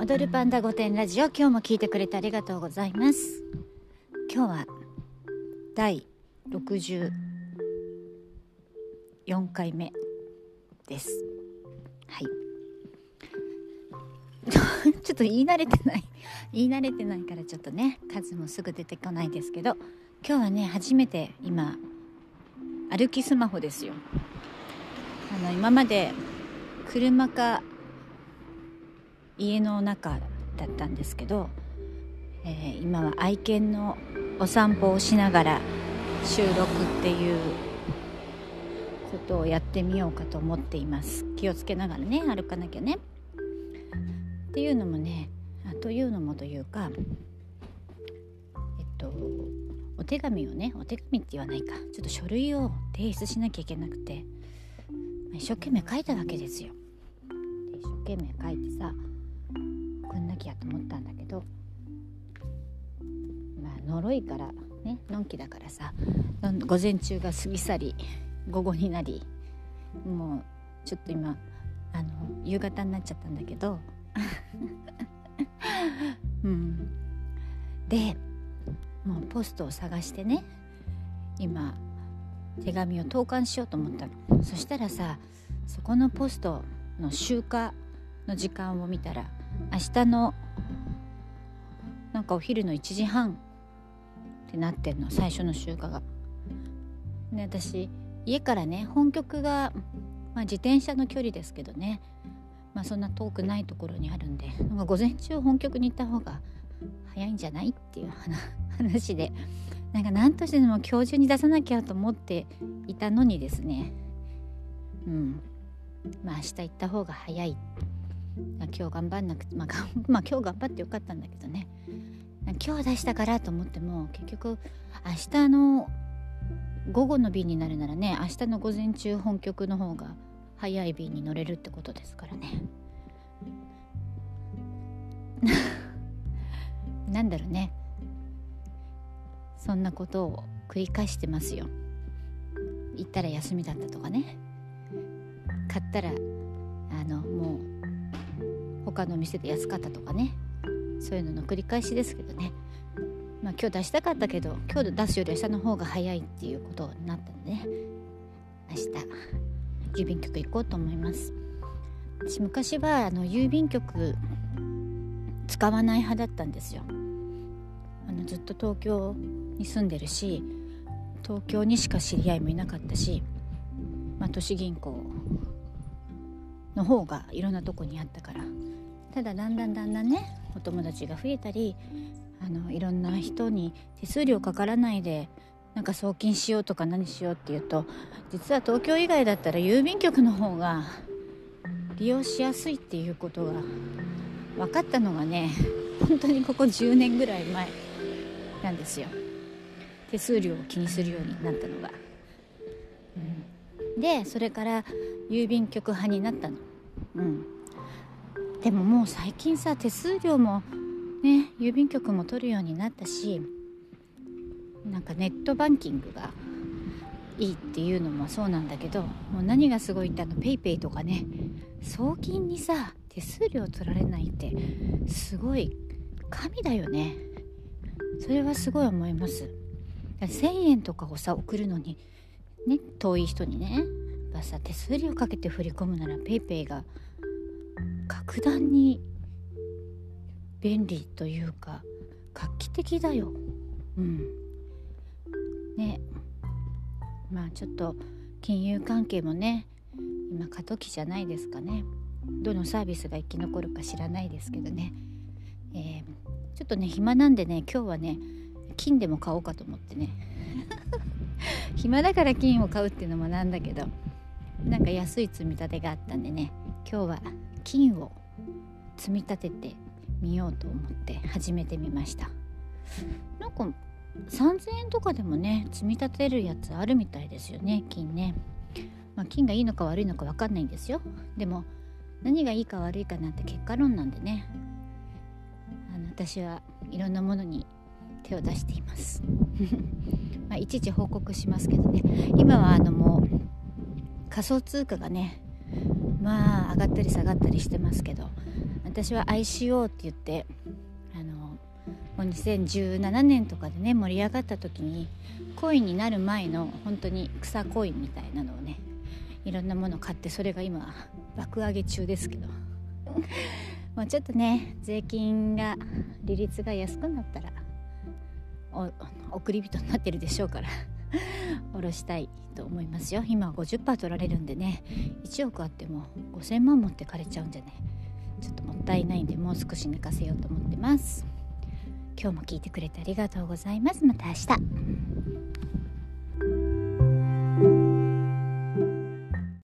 踊るパンダ御殿ラジオ今日も聞いてくれてありがとうございます。今日は第64回目です。はい。ちょっと言い慣れてない。言い慣れてないからちょっとね数もすぐ出てこないですけど今日はね初めて今歩きスマホですよ。あの今まで車か家の中だったんですけど、えー、今は愛犬のお散歩をしながら収録っていうことをやってみようかと思っています。気をつけながらね歩かなきゃね。っていうのもねあというのもというかえっとお手紙をねお手紙って言わないか。ちょっと書類を提出しなきゃいけなくて一生懸命書いたわけですよ。一生懸命書いてさ送んなきゃと思ったんだけどまあ呪いからねのんきだからさ午前中が過ぎ去り午後になりもうちょっと今あの夕方になっちゃったんだけど うん。でもうポストを探してね今手紙を投函しようと思ったの。そしたらさそこのポストの集荷の時間を見たら明日のなんかお昼の1時半ってなってんの最初の集荷が。で私家からね本局が、まあ、自転車の距離ですけどね、まあ、そんな遠くないところにあるんでなんか午前中本局に行った方が早いんじゃないっていう 話で。なんか何としてでも今日中に出さなきゃと思っていたのにですね。うん。まあ明日行った方が早い。今日頑張んなく て、まあ、まあ今日頑張ってよかったんだけどね。今日出したからと思っても結局明日の午後の便になるならね明日の午前中本局の方が早い便に乗れるってことですからね。なんだろうね。そんなことを繰り返してますよ。行ったら休みだったとかね。買ったらあのもう他の店で安かったとかね。そういうのの繰り返しですけどね。まあ今日出したかったけど今日出すより下の方が早いっていうことになったのでね。明日郵便局行こうと思います。私昔はあの郵便局使わない派だったんですよ。あのずっと東京に住んでるし東京にしか知り合いもいなかったし、まあ、都市銀行の方がいろんなとこにあったから。ただだんだんだんだんねお友達が増えたりあのいろんな人に手数料かからないでなんか送金しようとか何しようっていうと実は東京以外だったら郵便局の方が利用しやすいっていうことが分かったのがね本当にここ10年ぐらい前なんですよ。手数料を気にするようになったのが、うん、でそれから郵便局派になったの。うん。でももう最近さ手数料もね郵便局も取るようになったしなんかネットバンキングがいいっていうのもそうなんだけどもう何がすごいってあの PayPay とかね送金にさ手数料取られないってすごい神だよね。それはすごい思います。1000円とかをさ送るのにね遠い人にねやさ手数料かけて振り込むなら PayPay が格段に便利というか画期的だよ。うん。ね。まあちょっと金融関係もね今過渡期じゃないですかね。どのサービスが生き残るか知らないですけどね、えー、ちょっとね暇なんでね今日はね金でも買おうかと思ってね。暇だから金を買うっていうのもなんだけど。なんか安い積み立てがあったんでね今日は金を積み立ててみようと思って始めてみました。なんか3000円とかでもね積み立てるやつあるみたいですよね金ね、まあ、金がいいのか悪いのか分かんないんですよ。でも何がいいか悪いかなんて結果論なんでね。あの私はいろんなものに手を出しています。まあいちいち報告しますけどね。今はあのもう仮想通貨がねまあ上がったり下がったりしてますけど私は ICO って言ってあのもう2017年とかでね盛り上がった時にコインになる前の本当に草コインみたいなのをねいろんなもの買ってそれが今爆上げ中ですけど。もうちょっとね税金が利率が安くなったらお送り人になってるでしょうから。下ろしたいと思いますよ。今は50%取られるんでね。1億あっても5000万持ってかれちゃうんじゃね。ちょっともったいないんでもう少し寝かせようと思ってます。今日も聞いてくれてありがとうございます。また明日。